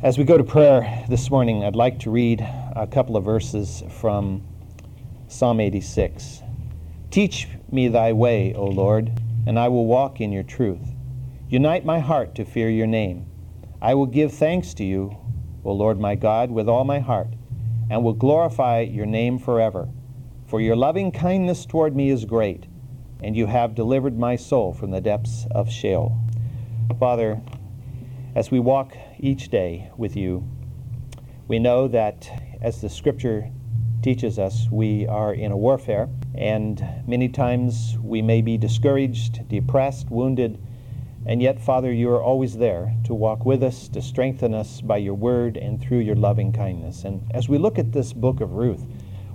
As we go to prayer this morning, I'd like to read a couple of verses from Psalm 86. Teach me thy way, O Lord, and I will walk in your truth. Unite my heart to fear your name. I will give thanks to you, O Lord my God, with all my heart, and will glorify your name forever. For your loving kindness toward me is great, and you have delivered my soul from the depths of Sheol. Father, as we walk each day with you, we know that as the scripture teaches us, we are in a warfare, and many times we may be discouraged, depressed, wounded, and yet, Father, you are always there to walk with us, to strengthen us by your word and through your loving kindness. And as we look at this book of Ruth,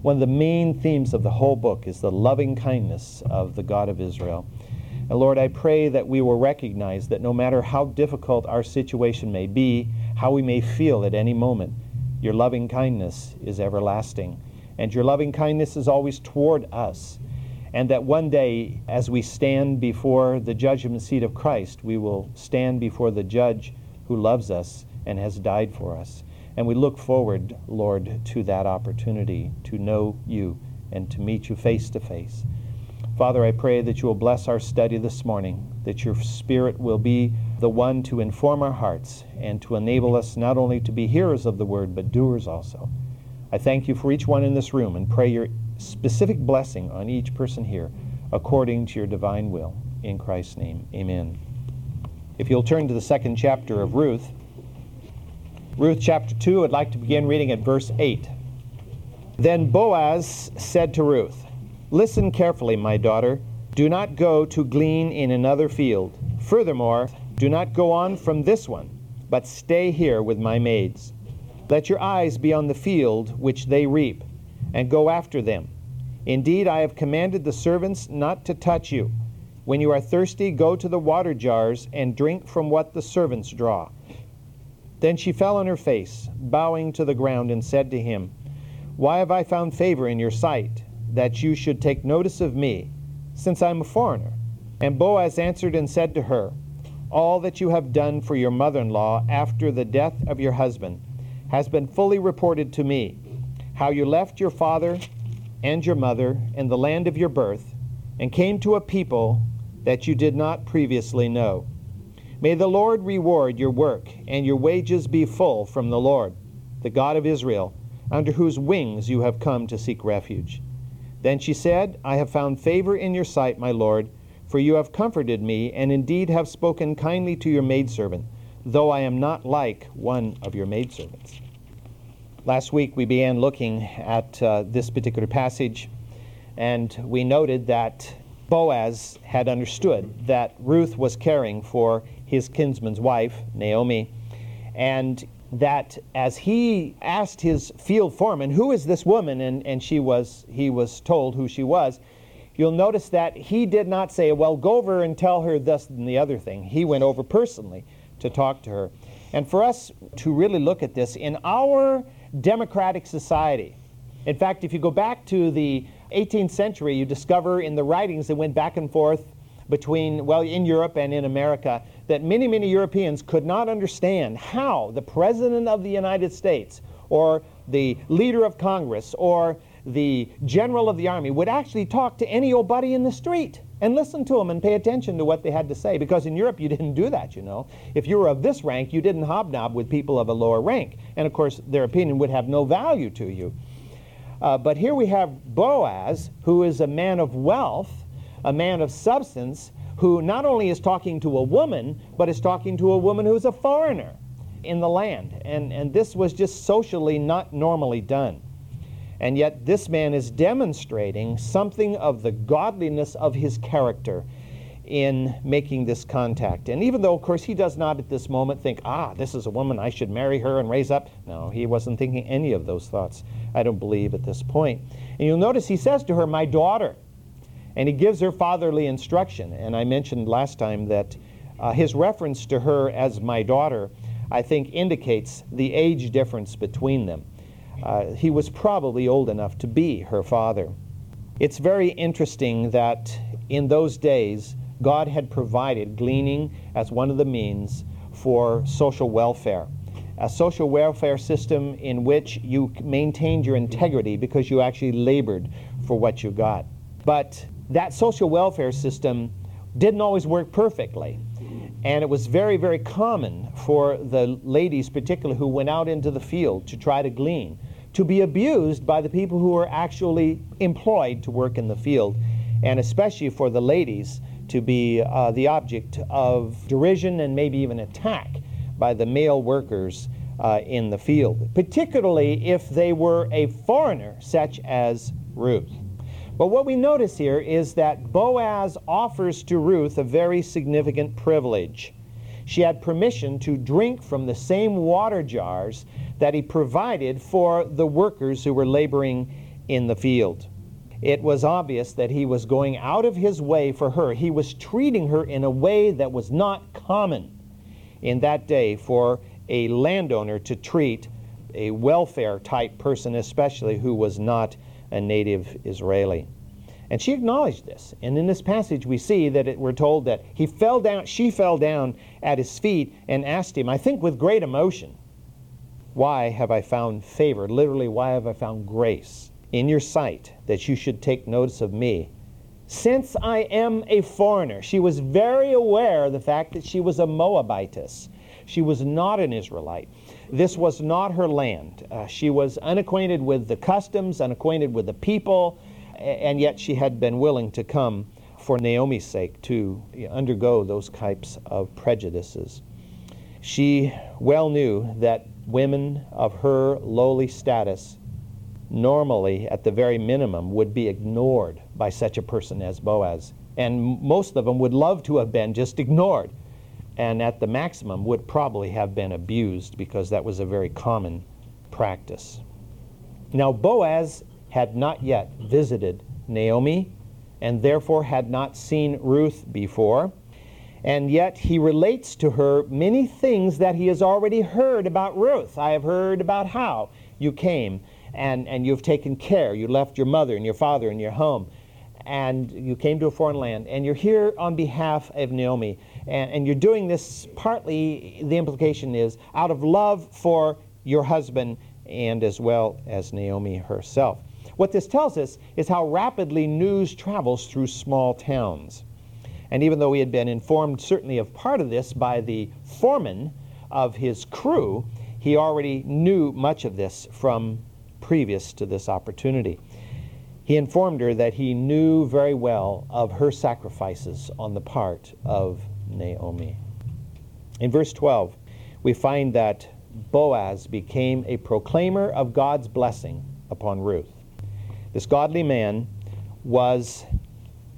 one of the main themes of the whole book is the loving kindness of the God of Israel. And Lord, I pray that we will recognize that no matter how difficult our situation may be, how we may feel at any moment, your loving kindness is everlasting. And your loving kindness is always toward us. And that one day, as we stand before the judgment seat of Christ, we will stand before the judge who loves us and has died for us. And we look forward, Lord, to that opportunity to know you and to meet you face to face. Father, I pray that you will bless our study this morning, that your Spirit will be the one to inform our hearts and to enable us not only to be hearers of the word, but doers also. I thank you for each one in this room and pray your specific blessing on each person here according to your divine will. In Christ's name, amen. If you'll turn to the second chapter of Ruth, Ruth chapter 2, I'd like to begin reading at verse 8. Then Boaz said to Ruth, Listen carefully, my daughter. Do not go to glean in another field. Furthermore, do not go on from this one, but stay here with my maids. Let your eyes be on the field which they reap, and go after them. Indeed, I have commanded the servants not to touch you. When you are thirsty, go to the water jars and drink from what the servants draw. Then she fell on her face, bowing to the ground, and said to him, Why have I found favor in your sight? That you should take notice of me, since I am a foreigner. And Boaz answered and said to her, All that you have done for your mother in law after the death of your husband has been fully reported to me. How you left your father and your mother in the land of your birth and came to a people that you did not previously know. May the Lord reward your work and your wages be full from the Lord, the God of Israel, under whose wings you have come to seek refuge. Then she said, I have found favor in your sight, my lord, for you have comforted me, and indeed have spoken kindly to your maidservant, though I am not like one of your maidservants. Last week we began looking at uh, this particular passage, and we noted that Boaz had understood that Ruth was caring for his kinsman's wife, Naomi, and that as he asked his field foreman, who is this woman? And, and she was, he was told who she was. You'll notice that he did not say, well, go over and tell her this and the other thing. He went over personally to talk to her. And for us to really look at this, in our democratic society, in fact, if you go back to the 18th century, you discover in the writings that went back and forth between, well, in Europe and in America, that many, many Europeans could not understand how the President of the United States or the leader of Congress or the general of the army would actually talk to any old buddy in the street and listen to them and pay attention to what they had to say. Because in Europe, you didn't do that, you know. If you were of this rank, you didn't hobnob with people of a lower rank. And of course, their opinion would have no value to you. Uh, but here we have Boaz, who is a man of wealth, a man of substance, who not only is talking to a woman, but is talking to a woman who's a foreigner in the land. And, and this was just socially not normally done. And yet, this man is demonstrating something of the godliness of his character in making this contact. And even though, of course, he does not at this moment think, ah, this is a woman, I should marry her and raise up. No, he wasn't thinking any of those thoughts, I don't believe, at this point. And you'll notice he says to her, My daughter. And he gives her fatherly instruction. And I mentioned last time that uh, his reference to her as my daughter, I think, indicates the age difference between them. Uh, he was probably old enough to be her father. It's very interesting that in those days, God had provided gleaning as one of the means for social welfare. a social welfare system in which you maintained your integrity because you actually labored for what you got. But that social welfare system didn't always work perfectly. And it was very, very common for the ladies, particularly who went out into the field to try to glean, to be abused by the people who were actually employed to work in the field, and especially for the ladies to be uh, the object of derision and maybe even attack by the male workers uh, in the field, particularly if they were a foreigner, such as Ruth. But what we notice here is that Boaz offers to Ruth a very significant privilege. She had permission to drink from the same water jars that he provided for the workers who were laboring in the field. It was obvious that he was going out of his way for her. He was treating her in a way that was not common in that day for a landowner to treat a welfare type person, especially who was not a native Israeli. And she acknowledged this. And in this passage, we see that it, we're told that he fell down, she fell down at his feet and asked him, I think with great emotion, Why have I found favor? Literally, why have I found grace in your sight that you should take notice of me? Since I am a foreigner, she was very aware of the fact that she was a Moabitess. She was not an Israelite. This was not her land. Uh, she was unacquainted with the customs, unacquainted with the people, and yet she had been willing to come for Naomi's sake to undergo those types of prejudices. She well knew that women of her lowly status normally, at the very minimum, would be ignored by such a person as Boaz. And most of them would love to have been just ignored and at the maximum would probably have been abused because that was a very common practice. Now, Boaz had not yet visited Naomi and therefore had not seen Ruth before. And yet he relates to her many things that he has already heard about Ruth. I have heard about how you came and, and you've taken care. You left your mother and your father and your home and you came to a foreign land and you're here on behalf of Naomi and, and you're doing this partly, the implication is out of love for your husband and as well as Naomi herself. What this tells us is how rapidly news travels through small towns. And even though he had been informed certainly of part of this by the foreman of his crew, he already knew much of this from previous to this opportunity. He informed her that he knew very well of her sacrifices on the part of Naomi. In verse 12, we find that Boaz became a proclaimer of God's blessing upon Ruth. This godly man was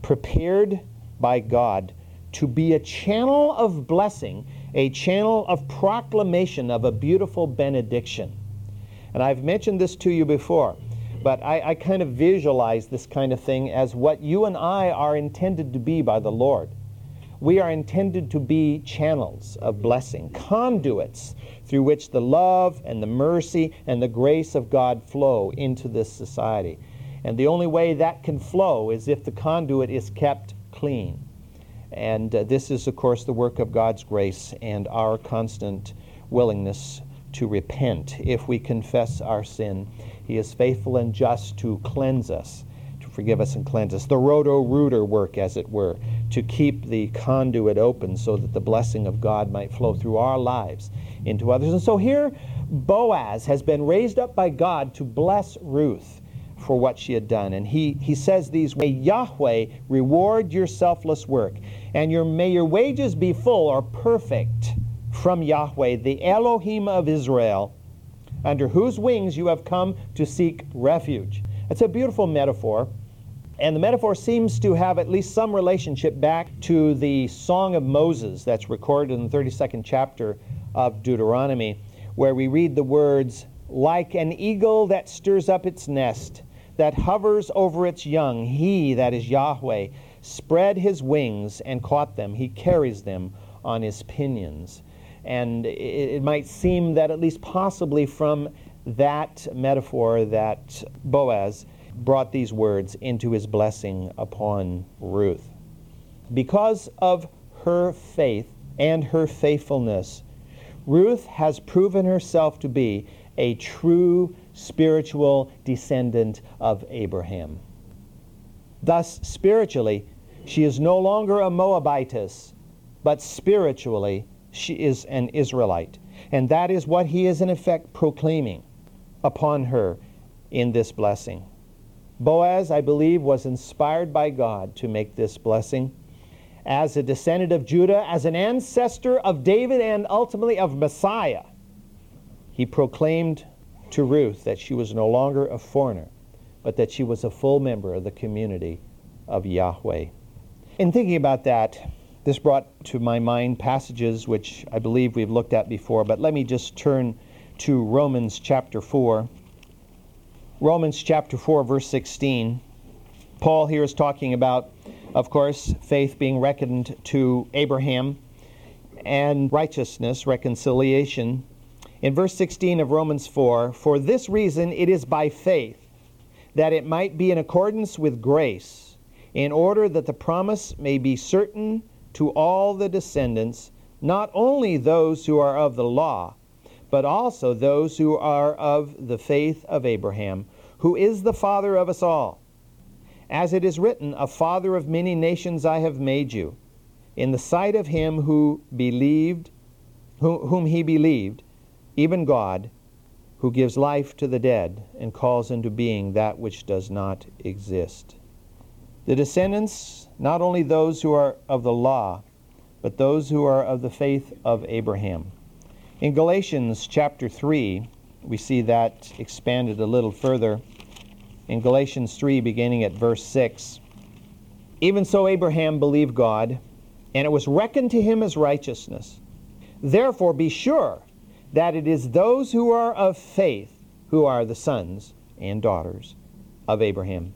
prepared by God to be a channel of blessing, a channel of proclamation of a beautiful benediction. And I've mentioned this to you before, but I, I, kind of visualize this kind of thing as what you and I are intended to be by the Lord. We are intended to be channels of blessing, conduits through which the love and the mercy and the grace of God flow into this society. And the only way that can flow is if the conduit is kept clean. And uh, this is, of course, the work of God's grace and our constant willingness to repent. If we confess our sin, He is faithful and just to cleanse us to forgive us and cleanse us. The roto-rooter work, as it were, to keep the conduit open so that the blessing of God might flow through our lives into others. And so here, Boaz has been raised up by God to bless Ruth for what she had done. And he, he says these May Yahweh reward your selfless work, and your, may your wages be full or perfect from Yahweh, the Elohim of Israel, under whose wings you have come to seek refuge. It's a beautiful metaphor and the metaphor seems to have at least some relationship back to the Song of Moses that's recorded in the 32nd chapter of Deuteronomy, where we read the words, Like an eagle that stirs up its nest, that hovers over its young, he, that is Yahweh, spread his wings and caught them. He carries them on his pinions. And it, might seem that, at least possibly from that metaphor, that Boaz brought these words into his blessing upon Ruth. Because of her faith and her faithfulness, Ruth has proven herself to be a true spiritual descendant of Abraham. Thus, spiritually, she is no longer a Moabitess, but spiritually, she is an Israelite. And that is what he is in effect proclaiming upon her in this blessing. Boaz, I believe, was inspired by God to make this blessing. As a descendant of Judah, as an ancestor of David, and ultimately of Messiah, he proclaimed to Ruth that she was no longer a foreigner, but that she was a full member of the community of Yahweh. In thinking about that, this brought to my mind passages which I believe we've looked at before, but let me just turn to Romans chapter 4. Romans chapter 4, verse 16. Paul here is talking about, of course, faith being reckoned to Abraham and righteousness, reconciliation. In verse 16 of Romans 4, for this reason it is by faith that it might be in accordance with grace, in order that the promise may be certain to all the descendants, not only those who are of the law, but also those who are of the faith of Abraham, who is the father of us all. As it is written, A father of many nations I have made you, in the sight of him who believed, whom he believed, even God, who gives life to the dead and calls into being that which does not exist. The descendants, not only those who are of the law, but those who are of the faith of Abraham. In Galatians chapter 3, we see that expanded a little further. In Galatians 3, beginning at verse 6, even so Abraham believed God, and it was reckoned to him as righteousness. Therefore, be sure that it is those who are of faith who are the sons and daughters of Abraham.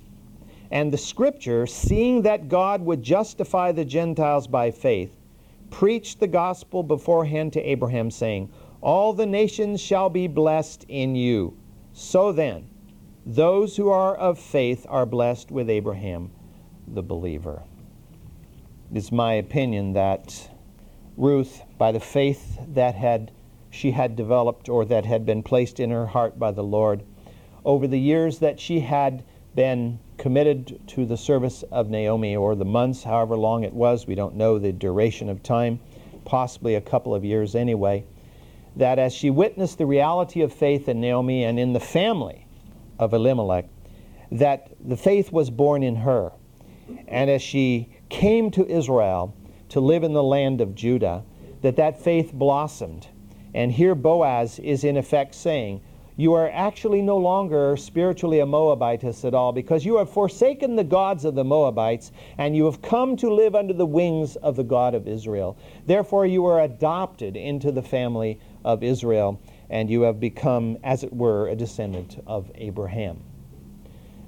And the scripture, seeing that God would justify the Gentiles by faith, preached the gospel beforehand to Abraham, saying, All the nations shall be blessed in you. So then, those who are of faith are blessed with Abraham, the believer. It is my opinion that Ruth, by the faith that had she had developed or that had been placed in her heart by the Lord, over the years that she had been committed to the service of Naomi, or the months, however long it was, we don't know the duration of time, possibly a couple of years anyway, that as she witnessed the reality of faith in Naomi and in the family of Elimelech, that the faith was born in her. And as she came to Israel to live in the land of Judah, that that faith blossomed. And here Boaz is in effect saying, you are actually no longer spiritually a Moabitess at all because you have forsaken the gods of the Moabites and you have come to live under the wings of the God of Israel. Therefore, you are adopted into the family of Israel and you have become, as it were, a descendant of Abraham.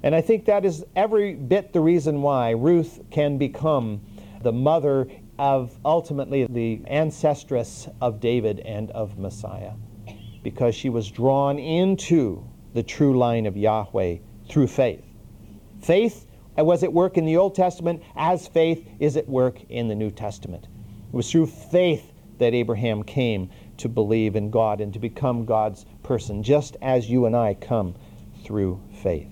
And I think that is every bit the reason why Ruth can become the mother of ultimately the ancestress of David and of Messiah because she was drawn into the true line of Yahweh through faith. Faith uh, was at work in the Old Testament as faith is at work in the New Testament. It was through faith that Abraham came to believe in God and to become God's person, just as you and I come through faith.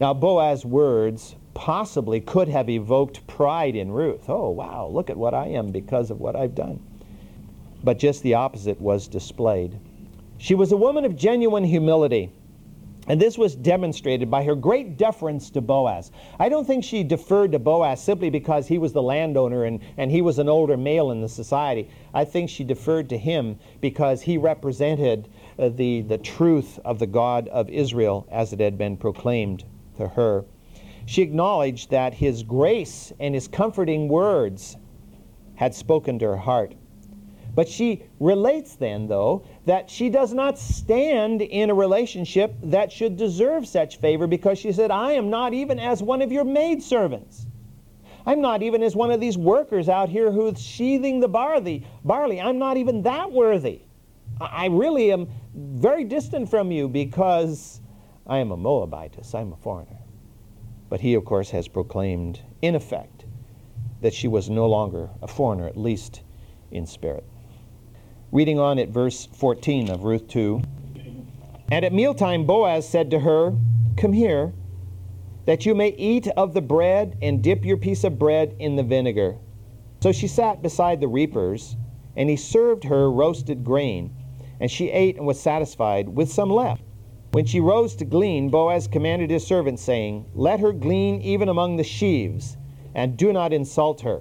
Now, Boaz's words possibly could have evoked pride in Ruth. Oh, wow, look at what I am because of what I've done but just the opposite was displayed. She was a woman of genuine humility. And this was demonstrated by her great deference to Boaz. I don't think she deferred to Boaz simply because he was the landowner and, and he was an older male in the society. I think she deferred to him because he represented uh, the, the truth of the God of Israel as it had been proclaimed to her. She acknowledged that his grace and his comforting words had spoken to her heart. But she relates then, though, that she does not stand in a relationship that should deserve such favor because she said, I am not even as one of your maidservants. I'm not even as one of these workers out here who's sheathing the barley. Barley, I'm not even that worthy. I really am very distant from you because I am a Moabitess. I'm a foreigner. But he, of course, has proclaimed, in effect, that she was no longer a foreigner, at least in spirit. Reading on at verse 14 of Ruth 2. And at mealtime Boaz said to her, Come here, that you may eat of the bread and dip your piece of bread in the vinegar. So she sat beside the reapers, and he served her roasted grain, and she ate and was satisfied with some left. When she rose to glean, Boaz commanded his servant, saying, Let her glean even among the sheaves, and do not insult her.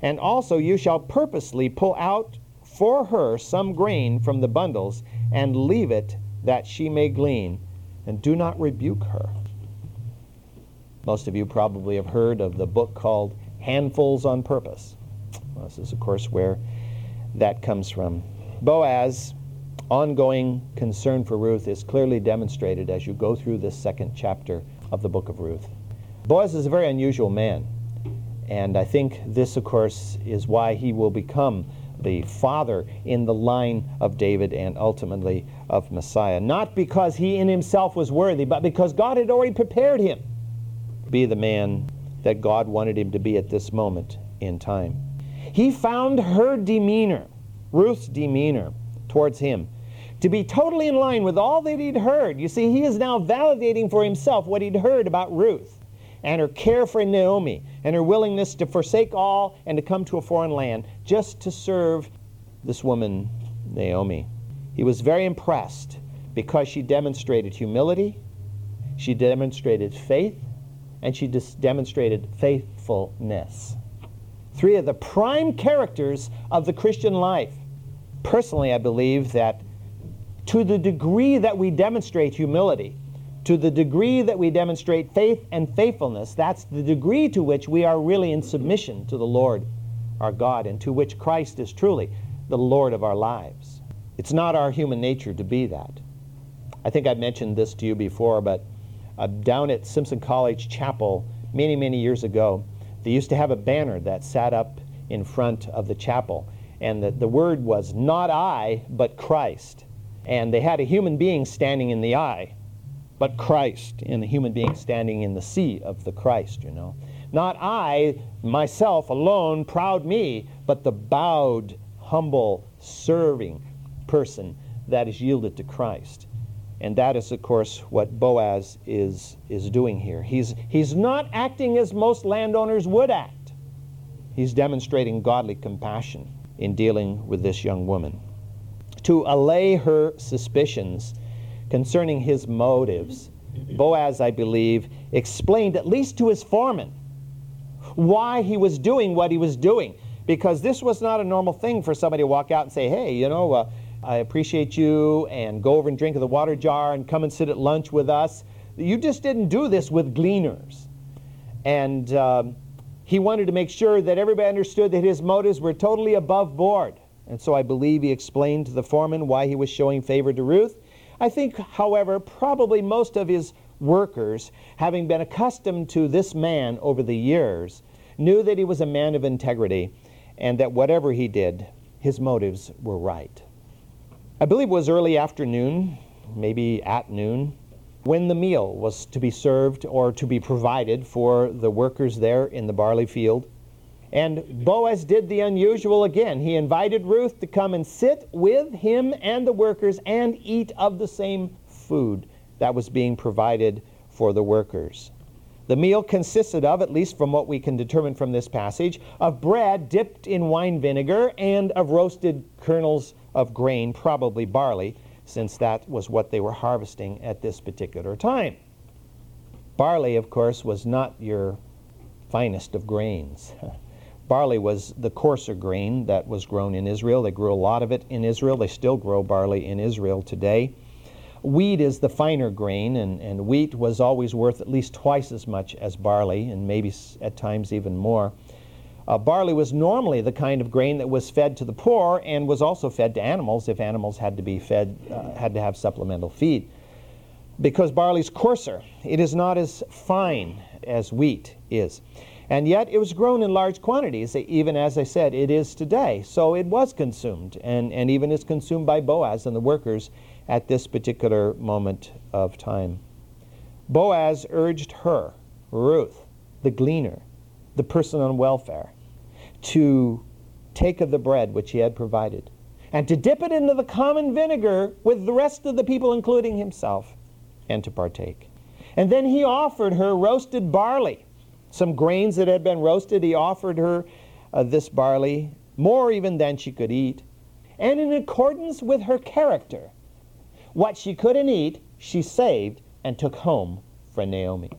And also you shall purposely pull out for her some grain from the bundles, and leave it that she may glean, and do not rebuke her. Most of you probably have heard of the book called Handfuls on Purpose. Well, this is, of course, where that comes from. Boaz, ongoing concern for Ruth is clearly demonstrated as you go through this second chapter of the book of Ruth. Boaz is a very unusual man, and I think this, of course, is why he will become the father in the line of David and ultimately of Messiah. Not because he in himself was worthy, but because God had already prepared him to be the man that God wanted him to be at this moment in time. He found her demeanor, Ruth's demeanor towards him, to be totally in line with all that he'd heard. You see, he is now validating for himself what he'd heard about Ruth and her care for Naomi and her willingness to forsake all and to come to a foreign land just to serve this woman, Naomi. He was very impressed because she demonstrated humility, she demonstrated faith, and she demonstrated faithfulness. Three of the prime characters of the Christian life. Personally, I believe that to the degree that we demonstrate humility, to the degree that we demonstrate faith and faithfulness, that's the degree to which we are really in submission to the Lord our God and to which Christ is truly the Lord of our lives. It's not our human nature to be that. I think I've mentioned this to you before, but uh, down at Simpson College Chapel many, many years ago, they used to have a banner that sat up in front of the chapel, and the, the word was not I, but Christ. And they had a human being standing in the I but Christ, in the human being standing in the C of the Christ, you know. Not I, myself alone, proud me, but the bowed, humble, serving person that is yielded to Christ. And that is, of course, what Boaz is, is doing here. He's, he's not acting as most landowners would act, he's demonstrating godly compassion in dealing with this young woman. To allay her suspicions, concerning his motives, Boaz, I believe, explained, at least to his foreman, why he was doing what he was doing. Because this was not a normal thing for somebody to walk out and say, hey, you know, uh, I appreciate you, and go over and drink of the water jar and come and sit at lunch with us. You just didn't do this with gleaners. And um, he wanted to make sure that everybody understood that his motives were totally above board. And so I believe he explained to the foreman why he was showing favor to Ruth. I think, however, probably most of his workers, having been accustomed to this man over the years, knew that he was a man of integrity and that whatever he did, his motives were right. I believe it was early afternoon, maybe at noon, when the meal was to be served or to be provided for the workers there in the barley field. And Boaz did the unusual again. He invited Ruth to come and sit with him and the workers and eat of the same food that was being provided for the workers. The meal consisted of, at least from what we can determine from this passage, of bread dipped in wine vinegar and of roasted kernels of grain, probably barley, since that was what they were harvesting at this particular time. Barley, of course, was not your finest of grains. Barley was the coarser grain that was grown in Israel. They grew a lot of it in Israel. They still grow barley in Israel today. Wheat is the finer grain, and, and wheat was always worth at least twice as much as barley, and maybe at times even more. Uh, barley was normally the kind of grain that was fed to the poor and was also fed to animals if animals had to be fed, uh, had to have supplemental feed. Because barley's coarser, it is not as fine as wheat is. And yet it was grown in large quantities, even as I said, it is today. So it was consumed, and, and even is consumed by Boaz and the workers at this particular moment of time. Boaz urged her, Ruth, the gleaner, the person on welfare, to take of the bread which he had provided and to dip it into the common vinegar with the rest of the people, including himself, and to partake. And then he offered her roasted barley, some grains that had been roasted. He offered her uh, this barley, more even than she could eat. And in accordance with her character, what she couldn't eat, she saved and took home for Naomi.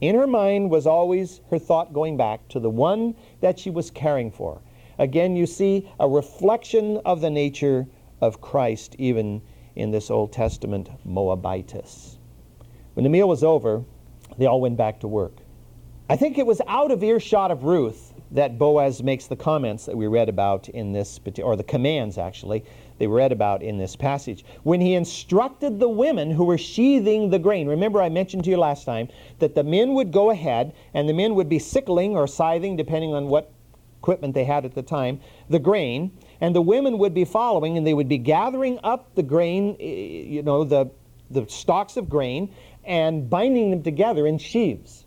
In her mind was always her thought going back to the one that she was caring for. Again, you see a reflection of the nature of Christ even in this Old Testament Moabitess. When the meal was over, they all went back to work. I think it was out of earshot of Ruth that Boaz makes the comments that we read about in this, or the commands actually, they read about in this passage. When he instructed the women who were sheathing the grain, remember I mentioned to you last time that the men would go ahead and the men would be sickling or scything, depending on what equipment they had at the time, the grain, and the women would be following and they would be gathering up the grain, eh, you know, the, the stalks of grain, and binding them together in sheaves,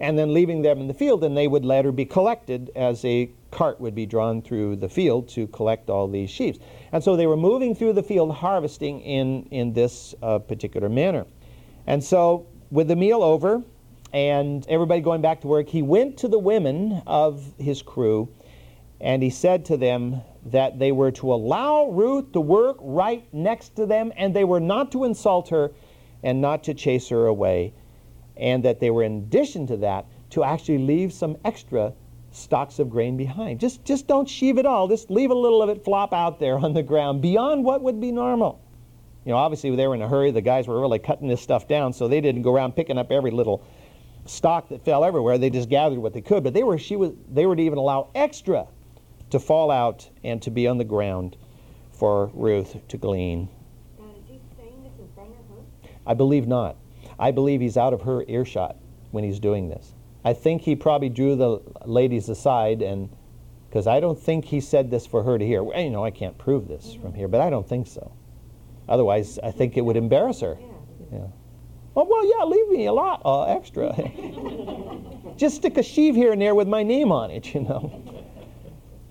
and then leaving them in the field, and they would later be collected as a cart would be drawn through the field to collect all these sheaves. And so they were moving through the field harvesting in, in this uh, particular manner. And so, with the meal over, and everybody going back to work, he went to the women of his crew and he said to them that they were to allow Ruth to work right next to them and they were not to insult her and not to chase her away. And that they were, in addition to that, to actually leave some extra stalks of grain behind. Just, just don't sheave it all. Just leave a little of it flop out there on the ground beyond what would be normal. You know, obviously they were in a hurry. The guys were really cutting this stuff down, so they didn't go around picking up every little stock that fell everywhere. They just gathered what they could, but they were she was they were to even allow extra to fall out and to be on the ground for Ruth to glean. Now, is he saying this in front of her? I believe not. I believe he's out of her earshot when he's doing this. I think he probably drew the ladies aside and because I don't think he said this for her to hear. Well, you know, I can't prove this mm-hmm. from here, but I don't think so. Otherwise, I think it would embarrass her. Yeah. Oh, well, yeah, leave me a lot uh, extra. Just stick a sheave here and there with my name on it, you know.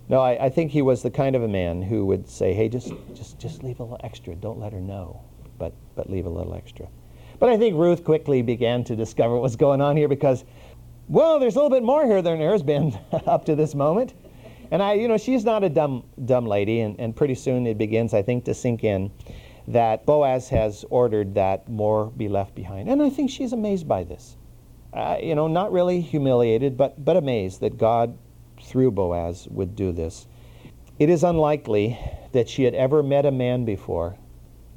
No, I, I, think he was the kind of a man who would say, hey, just, just, just leave a little extra. Don't let her know, but, but leave a little extra. But I think Ruth quickly began to discover what was going on here because, well, there's a little bit more here than there's been up to this moment. And I, you know, she's not a dumb, dumb lady, and, and pretty soon it begins, I think, to sink in that Boaz has ordered that more be left behind. And I think she's amazed by this. Uh, you know, not really humiliated, but, but amazed that God, through Boaz, would do this. It is unlikely that she had ever met a man before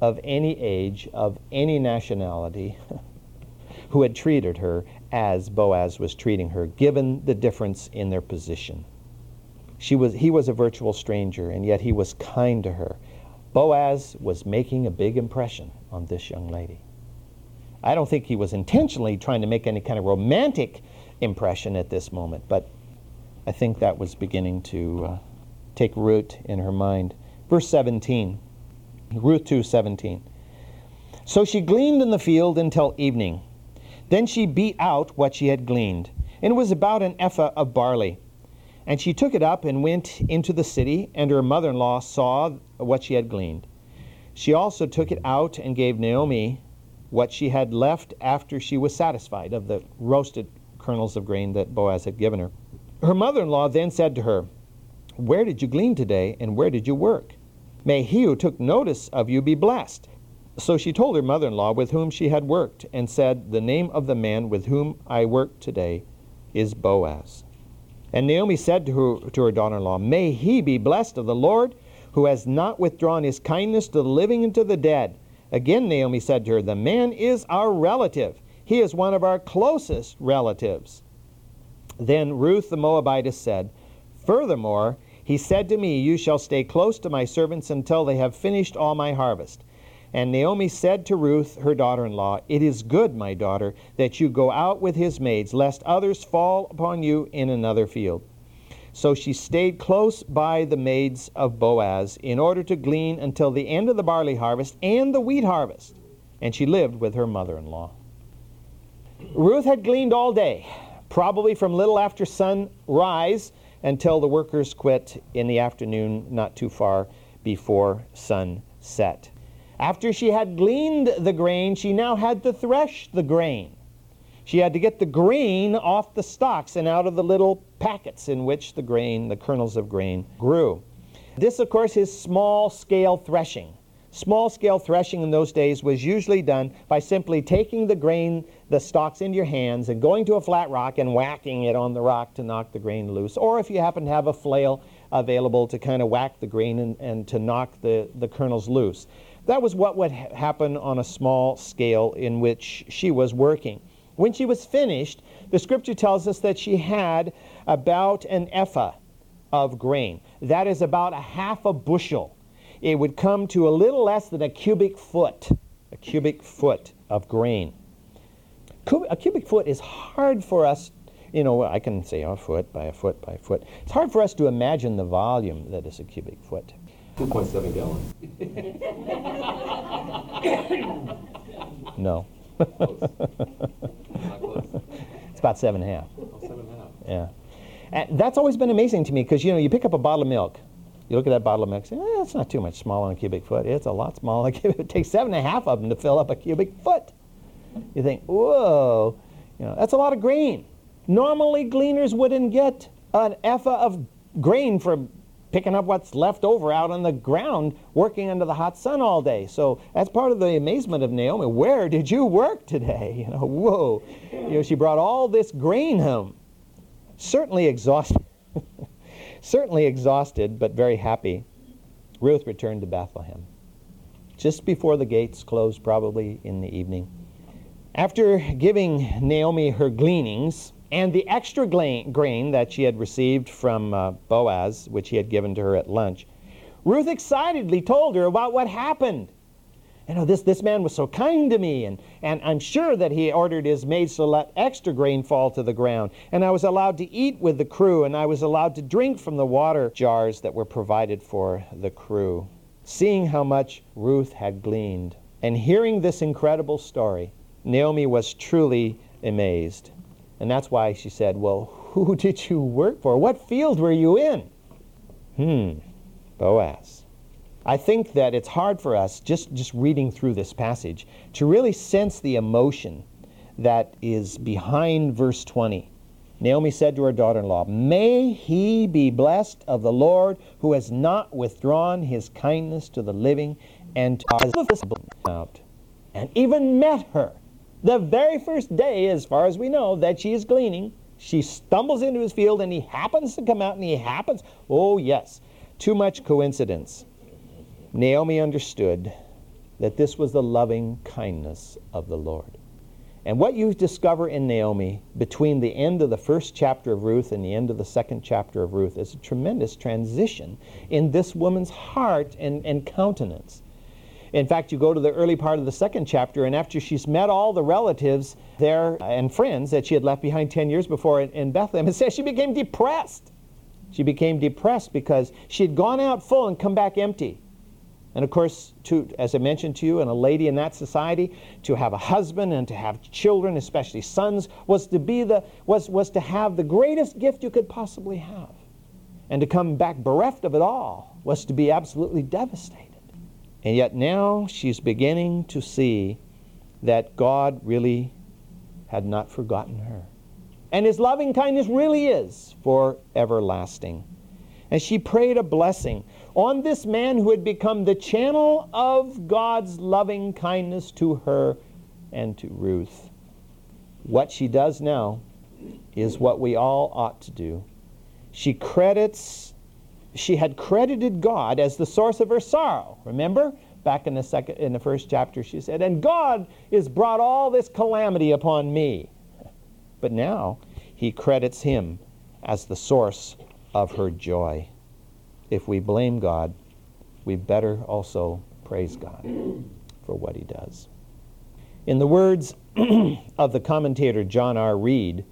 of any age, of any nationality, who had treated her as Boaz was treating her, given the difference in their position. She was, he was a virtual stranger, and yet he was kind to her. Boaz was making a big impression on this young lady. I don't think he was intentionally trying to make any kind of romantic impression at this moment, but I think that was beginning to uh, take root in her mind. Verse 17, Ruth 2:17. So she gleaned in the field until evening. Then she beat out what she had gleaned, and it was about an ephah of barley. And she took it up and went into the city, and her mother in law saw what she had gleaned. She also took it out and gave Naomi what she had left after she was satisfied of the roasted kernels of grain that Boaz had given her. Her mother in law then said to her, Where did you glean today, and where did you work? May he who took notice of you be blessed. So she told her mother in law with whom she had worked, and said, The name of the man with whom I worked today is Boaz. And Naomi said to her, to her daughter in law, May he be blessed of the Lord, who has not withdrawn his kindness to the living and to the dead. Again, Naomi said to her, The man is our relative. He is one of our closest relatives. Then Ruth the Moabitess said, Furthermore, he said to me, You shall stay close to my servants until they have finished all my harvest. And Naomi said to Ruth, her daughter in law, It is good, my daughter, that you go out with his maids, lest others fall upon you in another field. So she stayed close by the maids of Boaz in order to glean until the end of the barley harvest and the wheat harvest. And she lived with her mother in law. Ruth had gleaned all day, probably from little after sunrise until the workers quit in the afternoon, not too far before sunset. After she had gleaned the grain, she now had to thresh the grain. She had to get the grain off the stalks and out of the little packets in which the grain, the kernels of grain, grew. This, of course, is small scale threshing. Small scale threshing in those days was usually done by simply taking the grain, the stalks into your hands and going to a flat rock and whacking it on the rock to knock the grain loose. Or if you happen to have a flail available to kind of whack the grain and, and to knock the, the kernels loose. That was what would ha- happen on a small scale in which she was working. When she was finished, the scripture tells us that she had about an ephah of grain. That is about a half a bushel it would come to a little less than a cubic foot, a cubic foot of grain. A cubic foot is hard for us, you know, I can say a foot by a foot by a foot. It's hard for us to imagine the volume that is a cubic foot. 2.7 gallons. no. it's about seven and a half. Oh, seven and a half. Yeah. And that's always been amazing to me because, you know, you pick up a bottle of milk you look at that bottle of milk, say, eh, it's not too much smaller on a cubic foot. It's a lot smaller. It takes seven and a half of them to fill up a cubic foot. You think, whoa, you know, that's a lot of grain. Normally, gleaners wouldn't get an ephah of grain for picking up what's left over out on the ground working under the hot sun all day. So that's part of the amazement of Naomi. Where did you work today? You know, whoa. You know, she brought all this grain home. Certainly exhausted. Certainly exhausted, but very happy, Ruth returned to Bethlehem. Just before the gates closed, probably in the evening. After giving Naomi her gleanings and the extra grain that she had received from uh, Boaz, which he had given to her at lunch, Ruth excitedly told her about what happened you know, this, this man was so kind to me, and, and I'm sure that he ordered his maids to let extra grain fall to the ground. And I was allowed to eat with the crew, and I was allowed to drink from the water jars that were provided for the crew. Seeing how much Ruth had gleaned, and hearing this incredible story, Naomi was truly amazed. And that's why she said, Well, who did you work for? What field were you in? Hmm, Boaz. I think that it's hard for us, just, just reading through this passage, to really sense the emotion that is behind verse 20. Naomi said to her daughter in law, May he be blessed of the Lord who has not withdrawn his kindness to the living and to out, and even met her the very first day, as far as we know, that she is gleaning. She stumbles into his field and he happens to come out and he happens. Oh, yes, too much coincidence. Naomi understood that this was the loving kindness of the Lord. And what you discover in Naomi between the end of the first chapter of Ruth and the end of the second chapter of Ruth is a tremendous transition in this woman's heart and, and countenance. In fact, you go to the early part of the second chapter, and after she's met all the relatives there and friends that she had left behind 10 years before in, Bethlehem, it says she became depressed. She became depressed because she had gone out full and come back empty. And of course, to, as I mentioned to you, and a lady in that society, to have a husband and to have children, especially sons, was to be the was was to have the greatest gift you could possibly have. And to come back bereft of it all was to be absolutely devastated. And yet now she's beginning to see that God really had not forgotten her. And his loving kindness really is for everlasting. And she prayed a blessing on this man who had become the channel of God's loving kindness to her and to Ruth. What she does now is what we all ought to do. She credits, she had credited God as the source of her sorrow. Remember? Back in the second in the first chapter she said, "And God has brought all this calamity upon me." But now he credits him as the source of her joy if we blame God, we better also praise God for what he does. In the words of the commentator John R. Reed,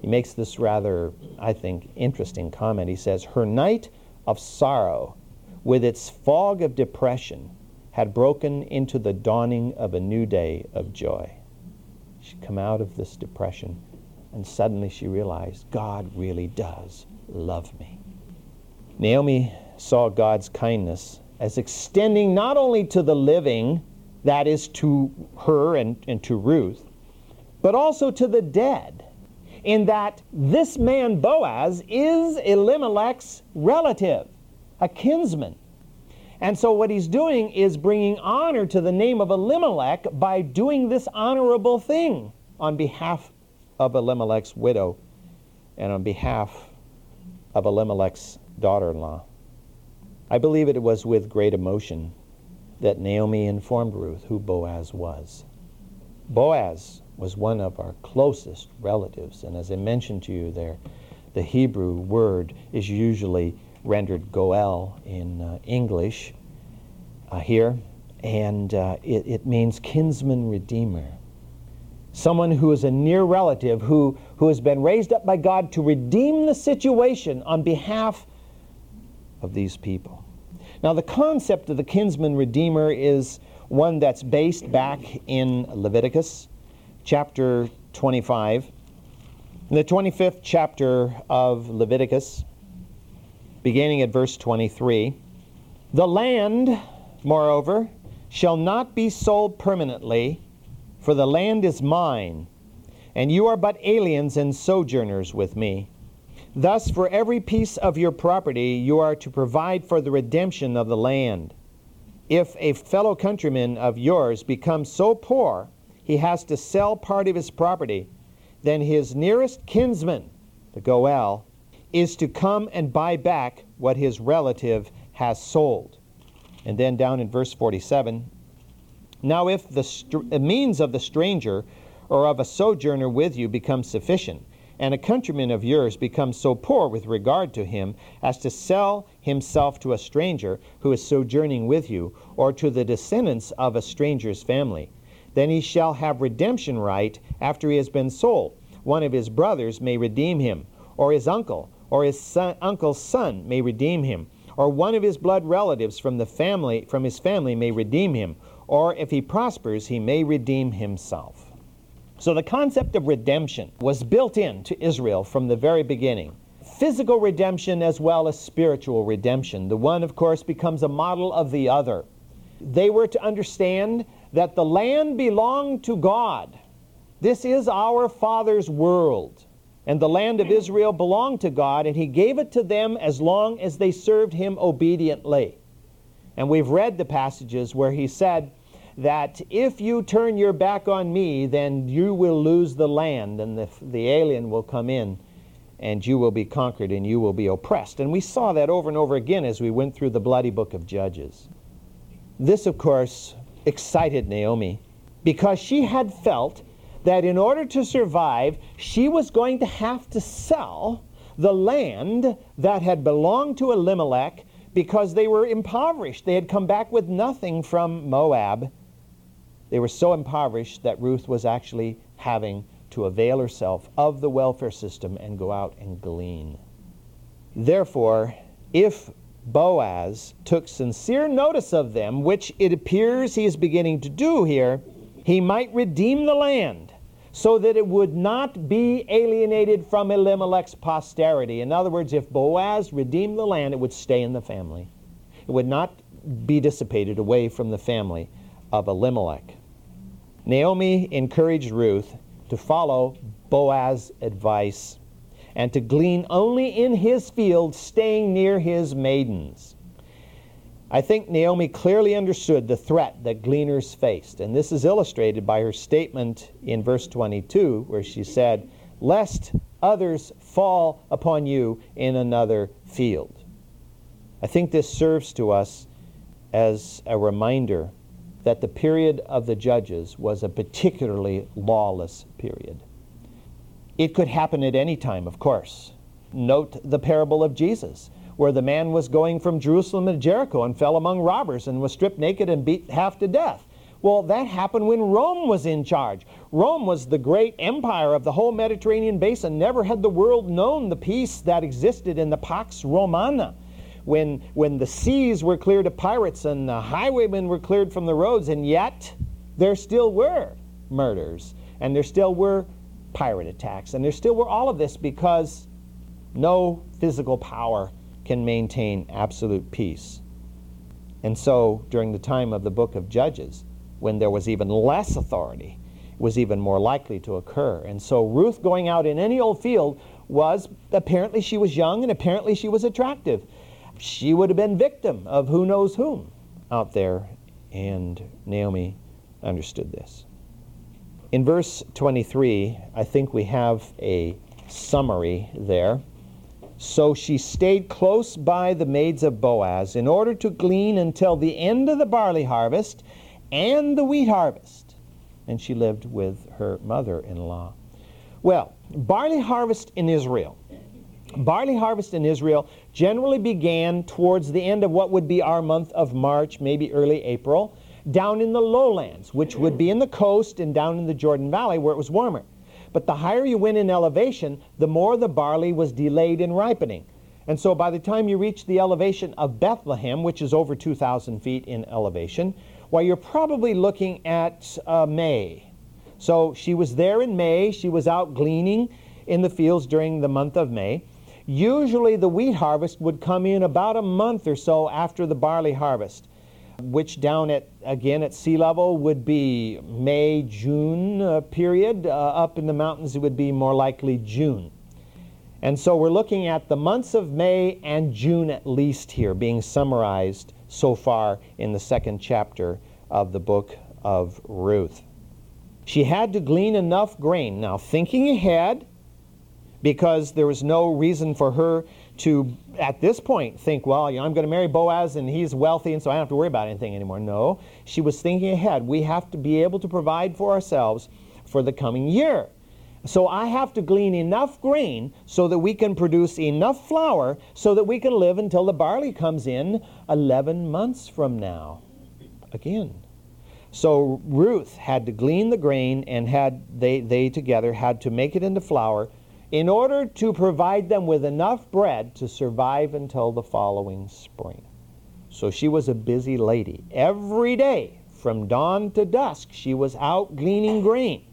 he makes this rather, I think, interesting comment. He says, Her night of sorrow, with its fog of depression, had broken into the dawning of a new day of joy. She'd come out of this depression, and suddenly she realized God really does love me. Naomi saw God's kindness as extending not only to the living, that is to her and, and to Ruth, but also to the dead, in that this man Boaz is Elimelech's relative, a kinsman. And so what he's doing is bringing honor to the name of Elimelech by doing this honorable thing on behalf of Elimelech's widow and on behalf of Elimelech's daughter in law. I believe it was with great emotion that Naomi informed Ruth who Boaz was. Boaz was one of our closest relatives, and as I mentioned to you there, the Hebrew word is usually rendered Goel in uh, English uh, here, and uh, it, it means kinsman redeemer. Someone who is a near relative who, who has been raised up by God to redeem the situation on behalf of these people. Now, the concept of the kinsman redeemer is one that's based back in Leviticus chapter 25. In the 25th chapter of Leviticus, beginning at verse 23, the land, moreover, shall not be sold permanently, for the land is mine, and you are but aliens and sojourners with me. Thus, for every piece of your property, you are to provide for the redemption of the land. If a fellow countryman of yours becomes so poor he has to sell part of his property, then his nearest kinsman, the Goel, is to come and buy back what his relative has sold. And then down in verse 47 Now, if the str- means of the stranger or of a sojourner with you becomes sufficient, and a countryman of yours becomes so poor with regard to him as to sell himself to a stranger who is sojourning with you, or to the descendants of a stranger's family, then he shall have redemption right after he has been sold. One of his brothers may redeem him, or his uncle, or his son, uncle's son may redeem him, or one of his blood relatives from the family from his family may redeem him, or if he prospers, he may redeem himself. So the concept of redemption was built into Israel from the very beginning. Physical redemption as well as spiritual redemption. The one, of course, becomes a model of the other. They were to understand that the land belonged to God. This is our Father's world. And the land of Israel belonged to God, and He gave it to them as long as they served Him obediently. And we've read the passages where He said, that if you turn your back on me, then you will lose the land, and the, the alien will come in, and you will be conquered, and you will be oppressed. And we saw that over and over again as we went through the bloody book of Judges. This, of course, excited Naomi because she had felt that in order to survive, she was going to have to sell the land that had belonged to Elimelech because they were impoverished. They had come back with nothing from Moab they were so impoverished that Ruth was actually having to avail herself of the welfare system and go out and glean. Therefore, if Boaz took sincere notice of them, which it appears he is beginning to do here, he might redeem the land so that it would not be alienated from Elimelech's posterity. In other words, if Boaz redeemed the land, it would stay in the family. It would not be dissipated away from the family of Elimelech. Naomi encouraged Ruth to follow Boaz's advice and to glean only in his field, staying near his maidens. I think Naomi clearly understood the threat that gleaners faced, and this is illustrated by her statement in verse 22, where she said, Lest others fall upon you in another field. I think this serves to us as a reminder that the period of the judges was a particularly lawless period. It could happen at any time, of course. Note the parable of Jesus, where the man was going from Jerusalem to Jericho and fell among robbers and was stripped naked and beat half to death. Well, that happened when Rome was in charge. Rome was the great empire of the whole Mediterranean basin. Never had the world known the peace that existed in the Pax Romana when, when the seas were cleared of pirates and the highwaymen were cleared from the roads, and yet there still were murders, and there still were pirate attacks, and there still were all of this because no physical power can maintain absolute peace. And so, during the time of the book of Judges, when there was even less authority, it was even more likely to occur. And so, Ruth going out in any old field was apparently she was young and apparently she was attractive. She would have been victim of who knows whom out there, and Naomi understood this. In verse 23, I think we have a summary there. So she stayed close by the maids of Boaz in order to glean until the end of the barley harvest and the wheat harvest. And she lived with her mother in law. Well, barley harvest in Israel. Barley harvest in Israel generally began towards the end of what would be our month of March, maybe early April, down in the lowlands, which would be in the coast and down in the Jordan Valley where it was warmer. But the higher you went in elevation, the more the barley was delayed in ripening. And so by the time you reach the elevation of Bethlehem, which is over 2,000 feet in elevation, well, you're probably looking at uh, May. So she was there in May. She was out gleaning in the fields during the month of May. Usually the wheat harvest would come in about a month or so after the barley harvest which down at again at sea level would be May June uh, period. Uh, up in the mountains, it would be more likely June. And so we're looking at the months of May and June at least here being summarized so far in the second chapter of the book of Ruth. She had to glean enough grain. Now, thinking ahead, because there was no reason for her to, at this point, think, well, you know, I'm going to marry Boaz and he's wealthy and so I don't have to worry about anything anymore. No, she was thinking ahead. We have to be able to provide for ourselves for the coming year. So I have to glean enough grain so that we can produce enough flour so that we can live until the barley comes in 11 months from now. Again. So Ruth had to glean the grain and had they, they together had to make it into flour in order to provide them with enough bread to survive until the following spring. So she was a busy lady. Every day, from dawn to dusk, she was out gleaning grain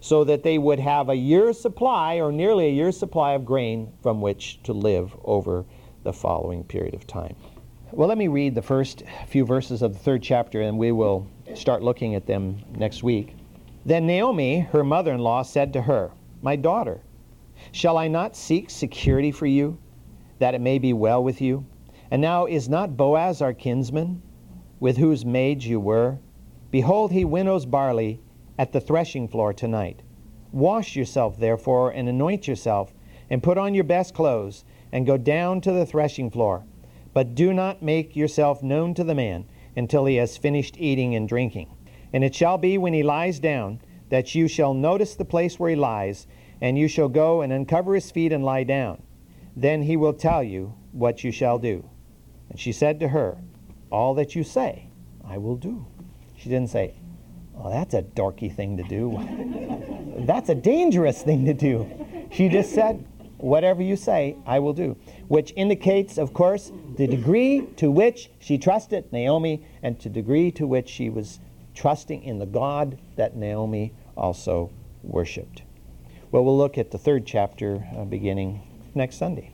so that they would have a year's supply or nearly a year's supply of grain from which to live over the following period of time. Well, let me read the first few verses of the third chapter and we will start looking at them next week. Then Naomi, her mother in law, said to her, My daughter, Shall I not seek security for you, that it may be well with you? And now is not Boaz our kinsman, with whose maids you were? Behold, he winnows barley at the threshing floor tonight. Wash yourself, therefore, and anoint yourself, and put on your best clothes, and go down to the threshing floor. But do not make yourself known to the man until he has finished eating and drinking. And it shall be when he lies down that you shall notice the place where he lies, and you shall go and uncover his feet and lie down. Then he will tell you what you shall do. And she said to her, All that you say, I will do. She didn't say, Oh, that's a dorky thing to do. that's a dangerous thing to do. She just said, Whatever you say, I will do. Which indicates, of course, the degree to which she trusted Naomi and to degree to which she was trusting in the God that Naomi also worshiped. Well, we'll look at the third chapter uh, beginning next Sunday.